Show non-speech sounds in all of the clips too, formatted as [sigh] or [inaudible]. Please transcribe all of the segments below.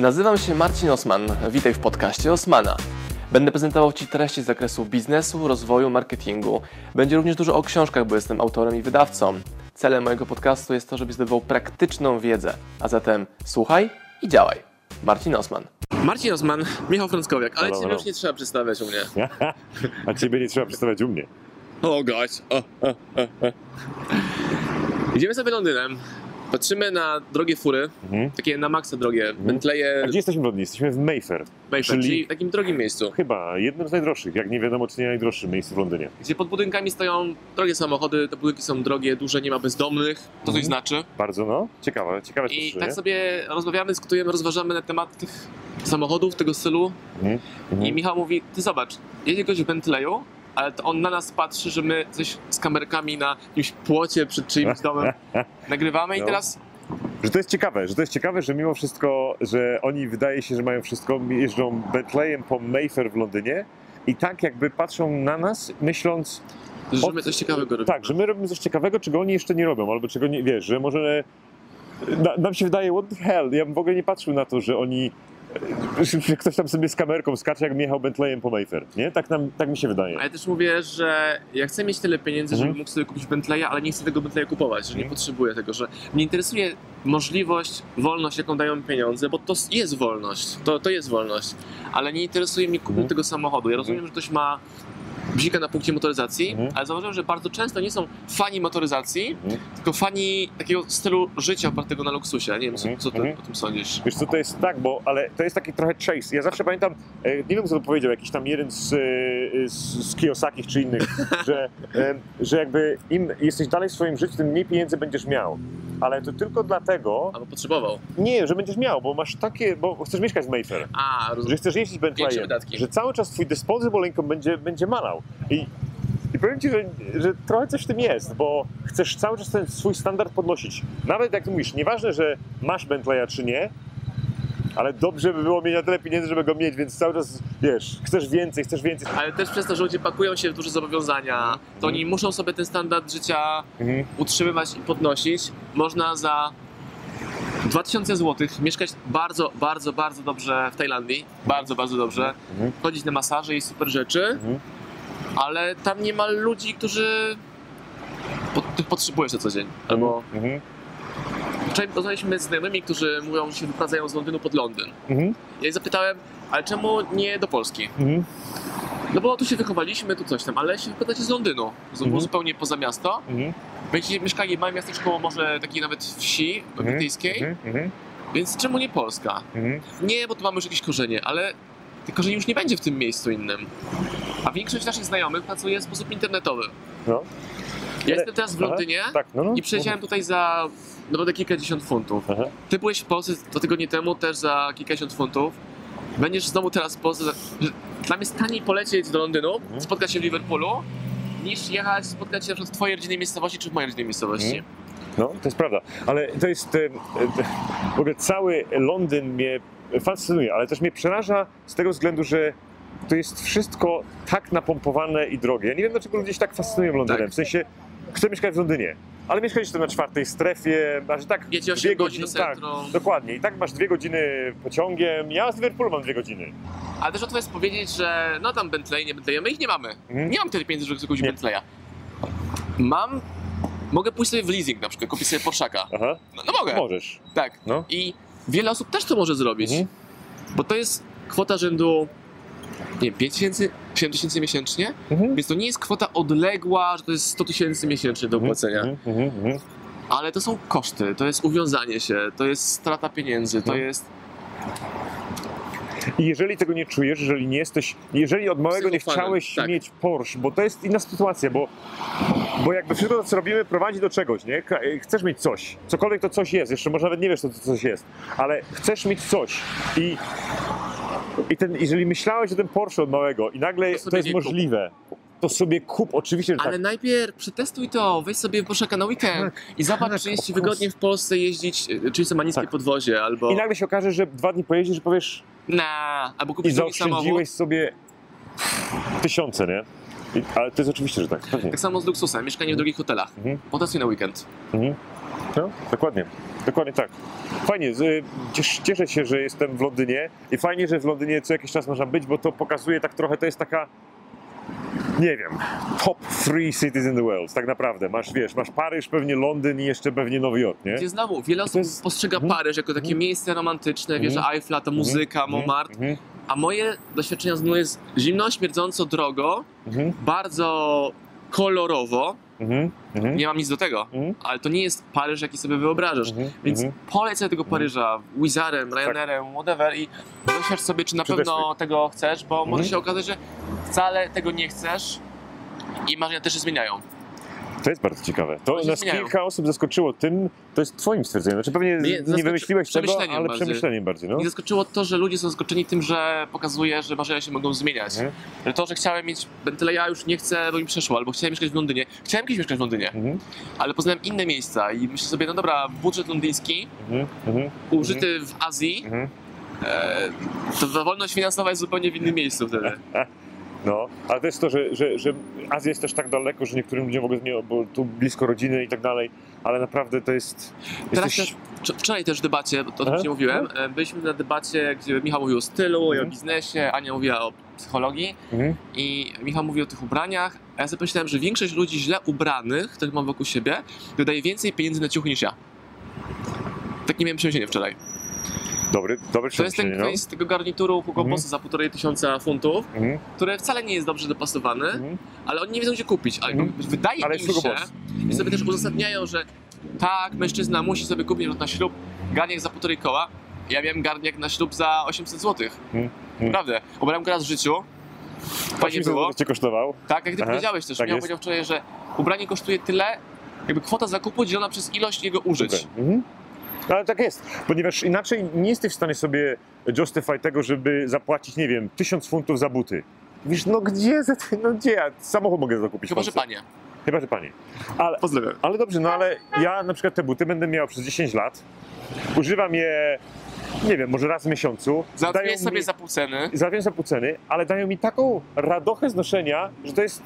Nazywam się Marcin Osman. Witaj w podcaście Osmana. Będę prezentował Ci treści z zakresu biznesu, rozwoju, marketingu. Będzie również dużo o książkach, bo jestem autorem i wydawcą. Celem mojego podcastu jest to, żebyś zdobywał praktyczną wiedzę. A zatem słuchaj i działaj. Marcin Osman. Marcin Osman, Michał Frąckowiak, ale Ciebie już nie trzeba przedstawiać u mnie. [laughs] A ciebie nie trzeba przedstawiać u mnie. O, guys. O, o, o, o. Idziemy sobie Londynem. Patrzymy na drogie fury, Mhm. takie na maksa drogie, Mhm. Bentleye, A gdzie jesteśmy w Londyn? Jesteśmy w Mayfair. Mayfair, czyli- czyli w takim drogim miejscu, Chyba jednym z najdroższych, jak nie wiadomo, czy nie najdroższym miejscu w Londynie. gdzie pod budynkami stoją drogie samochody, te budynki są drogie, duże, nie ma bezdomnych, to coś Mhm. znaczy. Bardzo, no, ciekawe, ciekawe I tak sobie rozmawiamy, dyskutujemy, rozważamy na temat tych samochodów, tego stylu Mhm. Mhm. i Michał mówi, ty zobacz, jedzie gość w Bentleyu, ale to on na nas patrzy, że my coś z kamerkami na jakimś płocie przed czyimś domem [laughs] nagrywamy i No. teraz Że to jest ciekawe, że to jest ciekawe, że mimo wszystko, że oni wydaje się, że mają wszystko, jeżdżą Bentleyem po Mayfair w Londynie i tak jakby patrzą na nas, myśląc, że my coś ciekawego robimy. tak, że my robimy coś ciekawego, czego oni jeszcze nie robią, albo czego nie, wiesz, że może na, nam się wydaje, what the hell, ja bym w ogóle nie patrzył na to, że oni ktoś tam sobie z kamerką skacze, jak jechał Bentleyem po Mayfair, nie? Tak, nam, tak mi się wydaje. A ja też mówię, że ja chcę mieć tyle pieniędzy, Mhm. żebym mógł sobie kupić Bentleya, ale nie chcę tego Bentleya kupować, że nie Mhm. potrzebuję tego, że mnie interesuje możliwość, wolność, jaką dają pieniądze, bo to jest wolność, to, to jest wolność, ale nie interesuje mnie kupno Mhm. tego samochodu. Ja rozumiem, że ktoś ma bzika na punkcie motoryzacji, Mhm. ale zauważyłem, że bardzo często nie są fani motoryzacji, Mhm. tylko fani takiego stylu życia opartego na luksusie. Nie wiem, co, Mhm. co ty Mhm. o tym sądzisz. Wiesz co, to jest tak, bo, ale to jest taki trochę chase. Ja zawsze pamiętam, e, nie wiem kto to powiedział, jakiś tam jeden z, e, z, z Kiyosakich czy innych, [laughs] że, że jakby im jesteś dalej w swoim życiu, tym mniej pieniędzy będziesz miał. Ale to tylko dlatego, Albo potrzebował. nie, że będziesz miał, bo masz takie, bo chcesz mieszkać w Mayfair. A, rozumiem. że chcesz jeździć Bentleyem, że cały czas twój disposable income będzie, będzie malał. I, I powiem ci, że, że trochę coś w tym jest, bo chcesz cały czas ten swój standard podnosić. Nawet jak mówisz, nieważne, że masz Bentleya czy nie, ale dobrze by było mieć na tyle pieniędzy, żeby go mieć, więc cały czas, wiesz, chcesz więcej, chcesz więcej. Ale też przez to, że ludzie pakują się w duże zobowiązania, to oni muszą sobie ten standard życia Mhm. utrzymywać i podnosić. Można za 2000 zł mieszkać bardzo, bardzo, bardzo dobrze w Tajlandii. Bardzo, bardzo dobrze. Mhm. Chodzić na masaże i super rzeczy, Mhm. ale tam nie ma ludzi, którzy po- tych potrzebujesz na co dzień. Albo Mhm. Wczoraj rozmawialiśmy z znajomymi, którzy mówią, że się wyprowadzają z Londynu pod Londyn. Mhm. Ja ich zapytałem, ale czemu nie do Polski? Mhm. No bo tu się wychowaliśmy, tu coś tam, ale się wyprowadzacie z Londynu, z- Mhm. zupełnie poza miasto. Mhm. Będziecie mieszkali w małym miasteczku, może takiej nawet wsi brytyjskiej, Mhm. Mhm. więc czemu nie Polska? Mhm. Nie, bo tu mamy już jakieś korzenie, ale tych korzeni już nie będzie w tym miejscu innym. A większość naszych znajomych pracuje w sposób internetowy. No. Ja Ale- jestem teraz w Aha. Londynie Tak, no, no. i przyleciałem tutaj za naprawdę kilkadziesiąt funtów. Aha. Ty byłeś w Polsce dwa tygodnie temu też za kilkadziesiąt funtów. Będziesz znowu teraz w Polsce. Za... Mnie jest taniej polecieć do Londynu, Mhm. spotkać się w Liverpoolu, niż jechać, spotkać się na w twojej rodzinnej miejscowości czy w mojej rodzinnej miejscowości. Mhm. No, to jest prawda. Ale to jest. e, e, W ogóle cały Londyn mnie fascynuje, ale też mnie przeraża z tego względu, że to jest wszystko tak napompowane i drogie. Ja nie wiem, dlaczego ludzie się tak fascynują Londynem. Tak. W sensie, chcę mieszkać w Londynie, ale mieszkać tu na czwartej strefie, masz tak. 8 dwie godzin do godziny- tak. Dokładnie. I tak masz dwie godziny pociągiem. Ja z Liverpoolu mam dwie godziny. Ale też łatwo jest powiedzieć, że no tam Bentley, nie Bentley, my ich nie mamy. Mhm. Nie mam tyle pieniędzy, żeby kupić. Bentleya. Mam, mogę pójść sobie w leasing na przykład, kupić sobie Porszaka. Aha. No, no mogę, Możesz. tak. No. I wiele osób też to może zrobić, Mhm. bo to jest kwota rzędu, nie wiem, 5 tysięcy, 7 tysięcy miesięcznie, Mhm. więc to nie jest kwota odległa, że to jest 100 tysięcy miesięcznie do opłacenia. Mhm. Mhm. Mhm. Ale to są koszty, to jest uwiązanie się, to jest strata pieniędzy, to Mhm. jest... I jeżeli tego nie czujesz, jeżeli nie jesteś, jeżeli od małego nie chciałeś tak. mieć Porsche, bo to jest inna sytuacja, bo, bo jakby wszystko, co robimy, prowadzi do czegoś, nie? Ka- Chcesz mieć coś, cokolwiek to coś jest, jeszcze może nawet nie wiesz, co to coś jest, ale chcesz mieć coś i, i ten, jeżeli myślałeś o tym Porsche od małego i nagle To to, jest nie kup. możliwe, to sobie kup, oczywiście, że Ale tak. najpierw przetestuj to, weź sobie Porszaka na weekend Tak, i zobacz, tak, czy jest ci wygodnie w Polsce jeździć, y, czy ma niskie Tak. podwozie, albo I nagle się okaże, że dwa dni pojeździsz i powiesz na, albo i kupisz samochód. zaoszczędziłeś sobie tysiące, nie? I, ale to jest oczywiście, że tak. Pewnie. Tak samo z luksusem, mieszkanie w drogich hotelach. Mhm. Potestuj na weekend. Mhm. No, dokładnie. Dokładnie tak. Fajnie, cieszę się, że jestem w Londynie i fajnie, że w Londynie co jakiś czas można być, bo to pokazuje tak trochę, to jest taka, nie wiem, top three cities in the world, tak naprawdę. Masz, wiesz, masz Paryż, pewnie Londyn i jeszcze pewnie Nowy Jork, nie? Gdzie znowu, wiele osób jest- postrzega Mhm. Paryż jako takie Mhm. miejsce romantyczne, wieża Mhm. Eiffla, ta muzyka, Mhm. Montmartre, Mhm. a moje doświadczenia z jest zimno, śmierdząco, drogo, Mhm. bardzo kolorowo, Mhm. Mhm. nie mam nic do tego, Mhm. ale to nie jest Paryż, jaki sobie wyobrażasz. Mhm. Więc Mhm. sobie tego Paryża, Wizarem, Ryanerem, whatever i doświadcz sobie, czy na pewno tego chcesz, bo może Mhm. się okazać, że wcale tego nie chcesz i marzenia też się zmieniają. To jest bardzo ciekawe. To nas zmieniają. kilka osób zaskoczyło tym, to jest twoim stwierdzeniem. Znaczy pewnie Mnie nie wymyśliłeś tego, ale bardziej. przemyśleniem bardziej, no. Mnie zaskoczyło to, że ludzie są zaskoczeni tym, że pokazuje, że marzenia się mogą zmieniać. Mhm. Że to, że chciałem mieć tyle ja już nie chcę, bo mi przeszło, albo chciałem mieszkać w Londynie. Chciałem kiedyś mieszkać w Londynie, Mhm. ale poznałem inne miejsca i myślę sobie, no dobra, budżet londyński, Mhm. Mhm. użyty w Azji, Mhm. e, to ta wolność finansowa jest zupełnie w innym miejscu wtedy. [laughs] No, ale to jest to, że, że, że Azja jest też tak daleko, że niektórym ludziom w ogóle nie, bo tu blisko rodziny i tak dalej, ale naprawdę to jest... Teraz jesteś... też, wcz- wczoraj też w debacie, o tym nie mówiłem, e, byliśmy na debacie, gdzie Michał mówił o stylu i o Mhm. biznesie, Ania mówiła o psychologii Mhm. i Michał mówił o tych ubraniach, a ja sobie myślałem, że większość ludzi źle ubranych, których mam wokół siebie, wydaje więcej pieniędzy na ciuchy niż ja. Tak nie miałem przemyślenia wczoraj. Dobry, dobry To jest ten przemyślenie, case tego garnituru Hugo Mhm. Bossa za półtorej tysiąca funtów, no. Mhm. który wcale nie jest dobrze dopasowany, Mhm. ale oni nie wiedzą gdzie kupić. Ale Mhm. wydaje Ale Hugo się, i sobie też uzasadniają, że tak, mężczyzna musi sobie kupić na ślub garniak za półtorej koła. Ja miałem garniak na ślub za 800 zł. Mhm. Naprawdę. Ubrałem go raz w życiu. Fajnie 800 było. cię kosztował. Tak, jak ty Aha, powiedziałeś też. tak Miał jest. powiedział wczoraj, że ubranie kosztuje tyle, jakby kwota zakupu dzielona przez ilość jego użyć. Super. No, ale tak jest, ponieważ inaczej nie jesteś w stanie sobie justify tego, żeby zapłacić, nie wiem, 1000 funtów za buty. Wiesz, no gdzie, za te- no gdzie ja samochód mogę zakupić Chyba, że panie. Chyba, że panie. Ale, Pozdrawiam. ale dobrze, no ale ja na przykład te buty będę miał przez 10 lat. Używam je, nie wiem, może raz w miesiącu. Załatwię sobie mi- za pół ceny. Zarabiam za pół ceny, ale dają mi taką radochę znoszenia, że to jest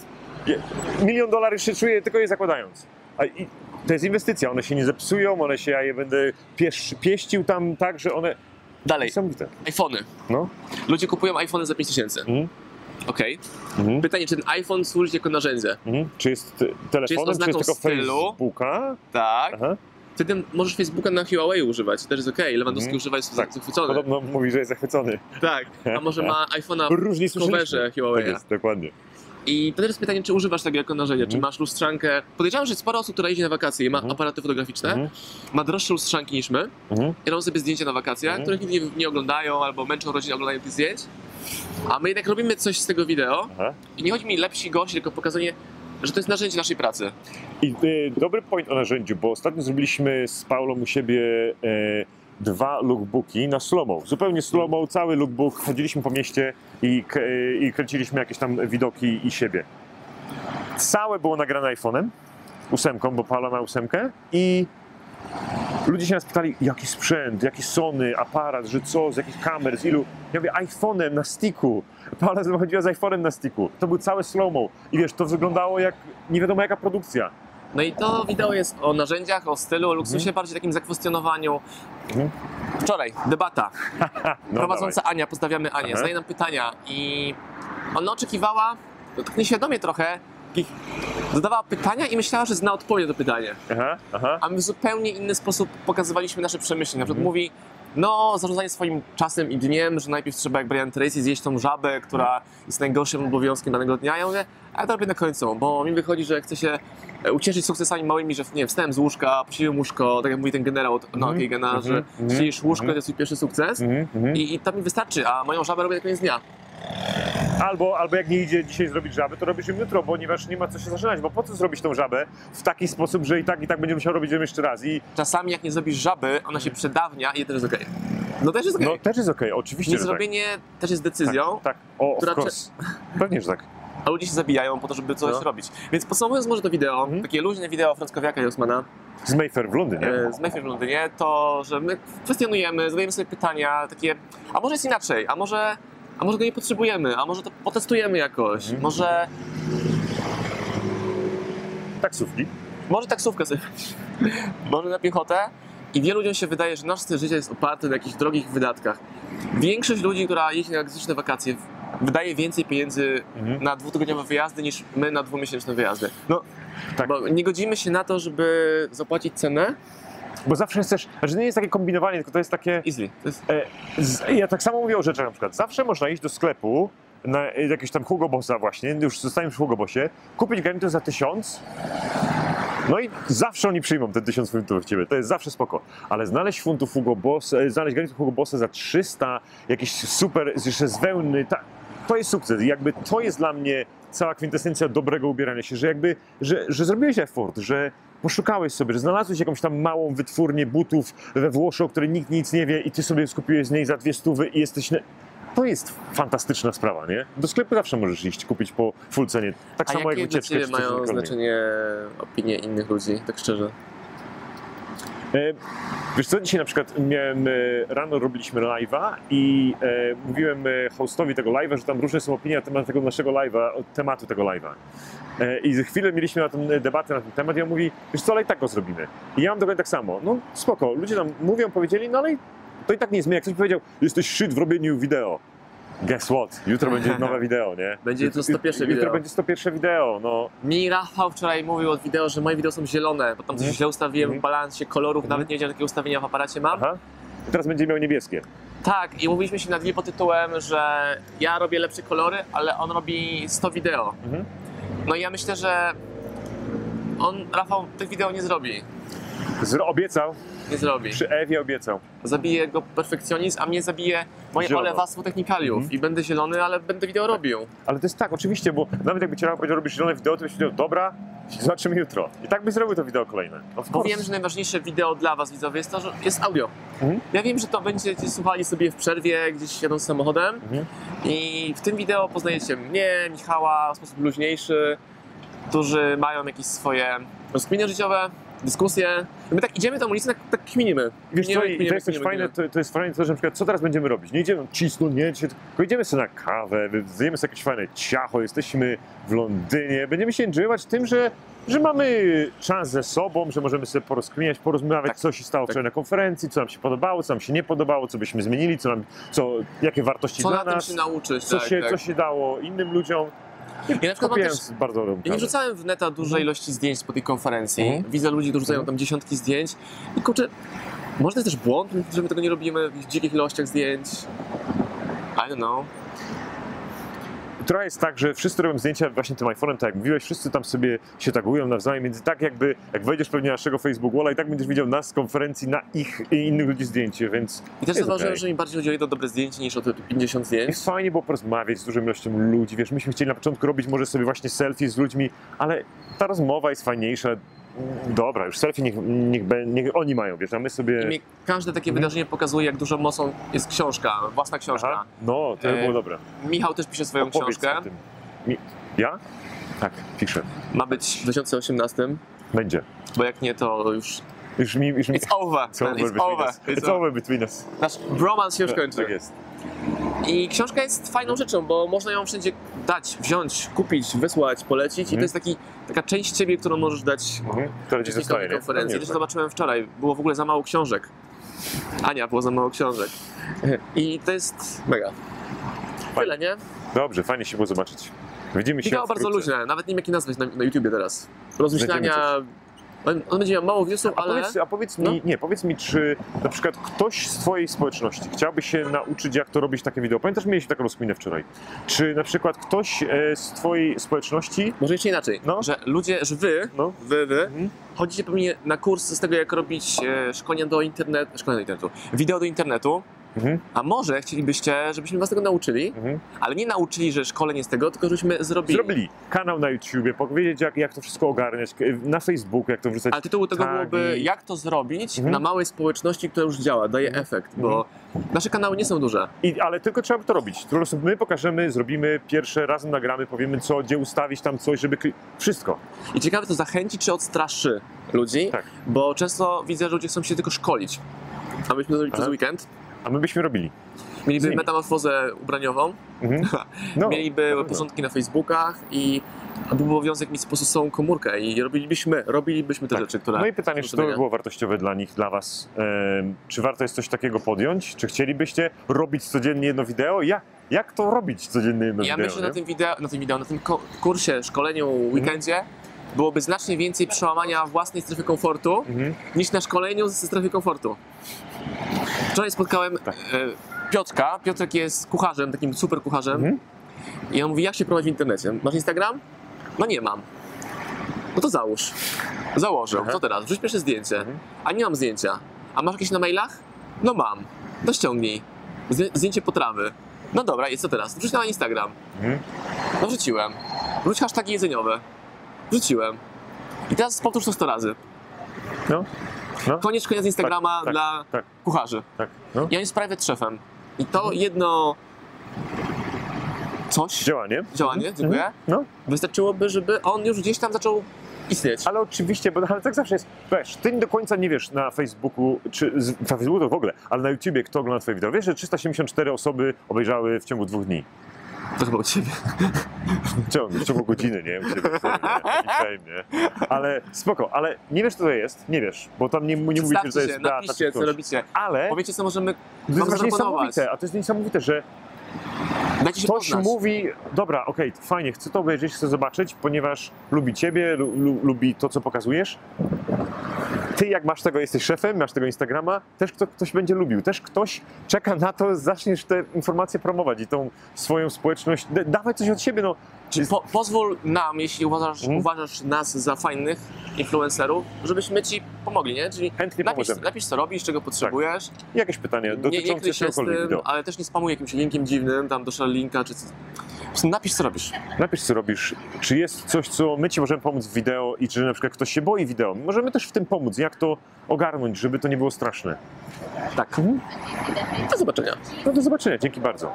je- milion dolarów się czuję tylko je zakładając. I to jest inwestycja, one się nie zepsują, one się, ja je będę piesz, pieścił tam tak, że one... Dalej. Niesamowite. iPhony. No. Ludzie kupują iPhony za 5000. Mhm. Okej. Mhm. Pytanie, czy ten iPhone służy jako narzędzie? Mhm. Czy jest te- telefonem, czy jest, oznaką tylko stylu? Facebooka? Tak. Aha. Wtedy możesz Facebooka na Huawei używać, też jest okej. Lewandowski Mhm. używa, jest Tak. zachwycony. Podobno mówi, że jest zachwycony. Tak. A może ma [laughs] iPhone'a Różnie w coverze słyszeliśmy. Huawei. Tak jest, dokładnie. I to też jest pytanie, czy używasz tego jako narzędzia, czy Mhm. masz lustrzankę. Podejrzewam, że sporo osób, która jeździ na wakacje i ma Mhm. aparaty fotograficzne, Mhm. ma droższe lustrzanki niż my Mhm. i robią sobie zdjęcia na wakacjach, Mhm. których nigdy nie, nie oglądają albo męczą rodzinę oglądając tych zdjęć. A my jednak robimy coś z tego wideo Aha. i nie chodzi mi lepsi gości, tylko pokazanie, że to jest narzędzie naszej pracy. I y, dobry point o narzędziu, bo ostatnio zrobiliśmy z Paulą u siebie e, dwa lookbooki na slow-mo. Zupełnie slow-mo, cały lookbook. Chodziliśmy po mieście i, i kręciliśmy jakieś tam widoki i siebie. Całe było nagrane iPhone'em, ósemką, bo Paula ma ósemkę i ludzie się nas pytali, jaki sprzęt, jaki Sony, aparat, że co, z jakich kamer, z ilu. Ja mówię, iPhone'em na sticku. Paula [laughs] chodziła z iPhone'em na sticku. To był cały slow-mo. I wiesz, to wyglądało jak nie wiadomo jaka produkcja. No i to wideo jest o narzędziach, o stylu, o luksusie, bardziej takim zakwestionowaniu. Mhm. Wczoraj debata. [laughs] No, Prowadząca Ania, pozdrawiamy Anię, zadaje nam pytania i ona oczekiwała, no tak nieświadomie trochę, takich, zadawała pytania i myślała, że zna odpowiedź na to pytanie. Aha, aha. A my w zupełnie inny sposób pokazywaliśmy nasze przemyślenia. Na przykład Mhm. mówi, no zarządzanie swoim czasem i dniem, że najpierw trzeba jak Brian Tracy zjeść tą żabę, która jest najgorszym obowiązkiem danego dnia. Ja mówię, a to robię na końcu, bo mi wychodzi, że chcę się e, ucieszyć sukcesami małymi, że nie wiem, wstałem z łóżka, posiliłem łóżko, tak jak mówi ten generał od Mhm, Noah Kagana, mhm, że mhm, siedzisz łóżko, mhm. to jest twój pierwszy sukces. Mhm, mhm. I, I to mi wystarczy, a moją żabę robię na koniec dnia. Albo, albo jak nie idzie dzisiaj zrobić żabę, to robisz ją jutro, ponieważ nie ma co się zaczynać, bo po co zrobić tą żabę w taki sposób, że i tak, i tak będzie musiał robić ją jeszcze raz. I Czasami jak nie zrobisz żaby, ona się przedawnia i też jest okej. No też jest okej. no też jest okej, oczywiście, że tak. Niezrobienie też jest decyzją, Tak, tak. O, która of course. Pewnie, że tak. a ludzie się zabijają po to, żeby coś No. robić. Więc podsumowując może to wideo, Mhm. takie luźne wideo Frąckowiaka i Osmana Z Mayfair w Londynie. e, z Mayfair w Londynie, to że my kwestionujemy, zadajemy sobie pytania takie, a może jest inaczej, a może, a może go nie potrzebujemy, a może to potestujemy jakoś, Mhm. może, Taksówki. może taksówkę sobie może na piechotę I wielu ludziom się wydaje, że nasz styl życia jest oparty na jakichś drogich wydatkach. Większość ludzi, która jeździ na egzotyczne wakacje, wydaje więcej pieniędzy Mhm. na dwutygodniowe wyjazdy niż my na dwumiesięczne wyjazdy. No, Tak. bo nie godzimy się na to, żeby zapłacić cenę Bo zawsze chcesz, znaczy nie jest takie kombinowanie, tylko to jest takie, easily. To jest, e, z, ja tak samo mówię o rzeczach na przykład, zawsze można iść do sklepu, na e, jakiegoś tam Hugo Bossa właśnie, już zostaniesz w Hugo Bossie, kupić garnitur za tysiąc, no i zawsze oni przyjmą te tysiąc funtów w ciebie, to jest zawsze spoko. Ale znaleźć funtów Hugo Boss, e, znaleźć garnitur Hugo Bossa za 300, jakiś super, jeszcze z wełny, ta, to jest sukces. I jakby to jest dla mnie cała kwintesencja dobrego ubierania się, że jakby, że, że zrobiłeś effort, że poszukałeś sobie, że znalazłeś jakąś tam małą wytwórnię butów we Włoszech, o której nikt nic nie wie i ty sobie skupiłeś z niej za dwie stówy i jesteś... To jest fantastyczna sprawa, nie? Do sklepu zawsze możesz iść, kupić po full cenie. Tak a samo jak wycieczkę coś mają znaczenie opinie innych ludzi, tak szczerze? E, Wiesz co, dzisiaj na przykład miałem, e, rano robiliśmy live'a i e, mówiłem e, hostowi tego live'a, że tam różne są opinie na temat tego naszego live'a, tematu tego live'a. E, I za chwilę mieliśmy na ten debatę na ten temat i on mówi, wiesz co, ale i tak go zrobimy. I ja mam dokładnie tak samo. No spoko, ludzie nam mówią, powiedzieli, no ale to i tak nie zmienia. Jak ktoś powiedział, jesteś shit w robieniu wideo. Guess what? Jutro [laughs] będzie nowe wideo, nie? Będzie jutro 101 Jutro wideo. będzie 101 wideo, no. Mi Rafał wczoraj mówił od wideo, że moje wideo są zielone, bo tam coś Mhm. źle ustawiłem w Mhm. balansie kolorów, Mhm. nawet nie wiedziałem, jakie ustawienia w aparacie mam. Aha. I teraz będzie miał niebieskie. Tak, i mówiliśmy się na dwie pod tytułem, że ja robię lepsze kolory, ale on robi 100 wideo. Mhm. No i ja myślę, że on, Rafał, tych wideo nie zrobi. Zro obiecał, Nie zrobi. przy Ewie obiecał. Zabije go perfekcjonizm, a mnie zabije moje Zielono. olewactwo technikaliów. Mhm. I będę zielony, ale będę wideo robił. Ale to jest tak, oczywiście, bo nawet jakby ci Rafał powiedział, robisz zielone wideo, to byś powiedział, dobra, zobaczymy jutro. I tak byś zrobił to wideo kolejne. Bo wiem, że najważniejsze wideo dla was widzowie jest to, że jest audio. Mhm. Ja wiem, że to będziecie słuchali sobie w przerwie, gdzieś jadąc samochodem Mhm. i w tym wideo poznajecie mnie, Michała w sposób luźniejszy, którzy mają jakieś swoje rozkminy życiowe, dyskusje. My tak idziemy tą ulicę, tak, tak kminimy. Wiesz Kminimy, co, i kminimy, to jest kminimy, fajne, to, to jest fajne to, że na przykład co teraz będziemy robić? Nie idziemy cisnąć, nie, dzisiaj, tylko idziemy sobie na kawę, zjemy sobie jakieś fajne ciacho, jesteśmy w Londynie, będziemy się enjoyować tym, że, że mamy czas ze sobą, że możemy sobie porozkminiać, porozmawiać, Tak, co się stało tak. wczoraj na konferencji, co nam się podobało, co nam się nie podobało, co byśmy zmienili, co nam, co, jakie wartości Co dla na nas, się nauczyć, co, tak, się, tak. co się dało innym ludziom. Ja na przykład też bardzo Ja nie kawę. wrzucałem w neta dużej Mhm. ilości zdjęć po tej konferencji. Mhm. Widzę ludzi, którzy rzucają Mhm. tam dziesiątki zdjęć. I kurczę, może to jest też błąd, że my tego nie robimy w dzikich ilościach zdjęć. I don't know. Trochę jest tak, że wszyscy robią zdjęcia właśnie tym iPhone'em, tak jak mówiłeś, wszyscy tam sobie się tagują nawzajem, więc tak jakby, jak wejdziesz pewnie na naszego Facebook Walla i tak będziesz widział nas z konferencji na ich i innych ludzi zdjęcie, więc I też zauważyłem, okej. że mi bardziej chodzi o jedno dobre zdjęcie niż o te 50 zdjęć. Jest fajnie było porozmawiać z dużą ilością ludzi, wiesz, myśmy chcieli na początku robić może sobie właśnie selfie z ludźmi, ale ta rozmowa jest fajniejsza. Dobra, już selfie niech, niech, niech oni mają, wiesz, a my sobie... I mnie każde takie Mhm. wydarzenie pokazuje, jak dużą mocą jest książka, własna książka. Aha, no, to by E, było dobre. Michał też pisze swoją Opowiedz książkę. Mi... Ja? Tak, piszę. Ma być w 2018, Będzie. bo jak nie, to już Już mi... Już mi... it's over. It's over It's over. us. It's over between us. Nasz bromance się już kończy. Tak jest. I książka jest fajną rzeczą, bo można ją wszędzie dać, wziąć, kupić, wysłać, polecić i Mhm. to jest taki, taka część ciebie, którą możesz dać Mhm. Która ci zostaje, konferencji. Też zobaczyłem wczoraj, było w ogóle za mało książek. Ania, było za mało książek. I to jest mega. Tyle, nie? Dobrze, fajnie się było zobaczyć. Widzimy się Michał bardzo luźne, nawet nie wiem jaki nazwać na, na YouTubie teraz. Rozmyślania... On, on będzie miał mało viewsów, A ale... powiedz, a powiedz mi, No. nie, powiedz mi, czy na przykład ktoś z twojej społeczności chciałby się nauczyć, jak to robić takie wideo? Pamiętasz, mieliśmy taką rozkminę wczoraj. Czy na przykład ktoś e, z twojej społeczności, Może jeszcze inaczej, No. że ludzie, że wy, no, wy, wy, Mhm. chodzicie pewnie na kurs z tego, jak robić e, szkolenia do internetu, szkolenia do internetu, wideo do internetu, mhm, a może chcielibyście, żebyśmy was tego nauczyli, mhm. ale nie nauczyli, że szkolenie z tego, tylko żebyśmy zrobili. zrobili kanał na YouTubie, powiedzieć, jak, jak to wszystko ogarniać, na Facebooku, jak to wrzucać. Ale tytuł tego tagi. byłoby jak to zrobić Mhm. na małej społeczności, która już działa, daje Mhm. efekt, bo nasze kanały nie są duże. I, ale tylko trzeba by to robić. Po prostu my pokażemy, zrobimy pierwsze, razem nagramy, powiemy co, gdzie ustawić tam coś, żeby... Wszystko. I ciekawe to zachęci czy odstraszy ludzi, Tak. bo często widzę, że ludzie chcą się tylko szkolić. A myśmy zrobili przez weekend A my byśmy robili. Mieliby metamorfozę ubraniową, Mhm. [laughs] No, mieliby na pewno. porządki na Facebookach i byłby obowiązek mieć po prostu swoją komórkę i robilibyśmy, robilibyśmy te Tak. rzeczy, które... No i pytanie, czy to by było wartościowe dla nich, dla was? Czy warto jest coś takiego podjąć? Czy chcielibyście robić codziennie jedno wideo? Jak, jak to robić codziennie jedno Ja wideo? myślę, że na tym wideo, na tym wideo, na tym kursie, szkoleniu, weekendzie byłoby znacznie więcej przełamania własnej strefy komfortu Mhm. niż na szkoleniu ze strefy komfortu. Wczoraj spotkałem Tak. e, Piotrka. Piotrek jest kucharzem, takim super kucharzem. Mhm. I on mówi, jak się prowadzi w internecie? Masz Instagram? No nie mam. No to załóż. Założę. Aha. Co teraz? Wrzuć pierwsze zdjęcie. Mhm. A nie mam zdjęcia. A masz jakieś na mailach? No mam. To ściągnij. Zdję- Zdjęcie potrawy. No dobra, i co teraz? Wrzuć na Instagram. Mhm. No wrzuciłem. Wrzuć hasztagi jedzeniowe. Wrzuciłem. I teraz powtórz to 100 razy. No, no, Koniec z Instagrama Tak, tak, dla tak. kucharzy. tak. No. Ja jestem private chefem. I to jedno coś, Działanie. działanie, Mhm. dziękuję, No, wystarczyłoby, żeby on już gdzieś tam zaczął istnieć. ale oczywiście, bo ale tak zawsze jest. Wiesz, ty do końca nie wiesz na Facebooku, czy na Facebooku to w ogóle, ale na YouTubie kto ogląda twoje wideo. Wiesz, że 374 osoby obejrzały w ciągu dwóch dni. To chyba u ciebie. [laughs] W ciągu, godziny, nie? Sorry, nie? Taki fame, nie? Ale spoko, ale nie wiesz, co to jest, nie wiesz, bo tam nie, nie mówicie, że to jest się, napiszcie, czy co robicie. Ale Powiecie, co możemy to jest zaproponować. niesamowite, a to jest niesamowite, że Się ktoś poznać. mówi, dobra, okej, fajnie, chcę to obejrzeć, chcę zobaczyć, ponieważ lubi ciebie, lu, lu, lubi to, co pokazujesz. Ty, jak masz tego, jesteś szefem, masz tego Instagrama, też kto, ktoś będzie lubił, też ktoś czeka na to, zaczniesz te informacje promować i tą swoją społeczność, d- dawaj coś od siebie, no. Po, pozwól nam, jeśli uważasz, Mhm. uważasz nas za fajnych influencerów, żebyśmy ci pomogli, nie? Czyli Chętnie napisz, pomożemy. napisz co robisz, czego potrzebujesz. Jakieś pytanie nie, nie dotyczące kryj się z tym, wideo. ale też nie spamuj jakimś linkiem dziwnym, tam do linka, czy co. Po prostu napisz, co robisz. Napisz, co robisz. Czy jest coś, co my ci możemy pomóc w wideo i czy na przykład ktoś się boi wideo. Możemy też w tym pomóc, jak to ogarnąć, żeby to nie było straszne. Tak. Do zobaczenia. No do zobaczenia, dzięki bardzo.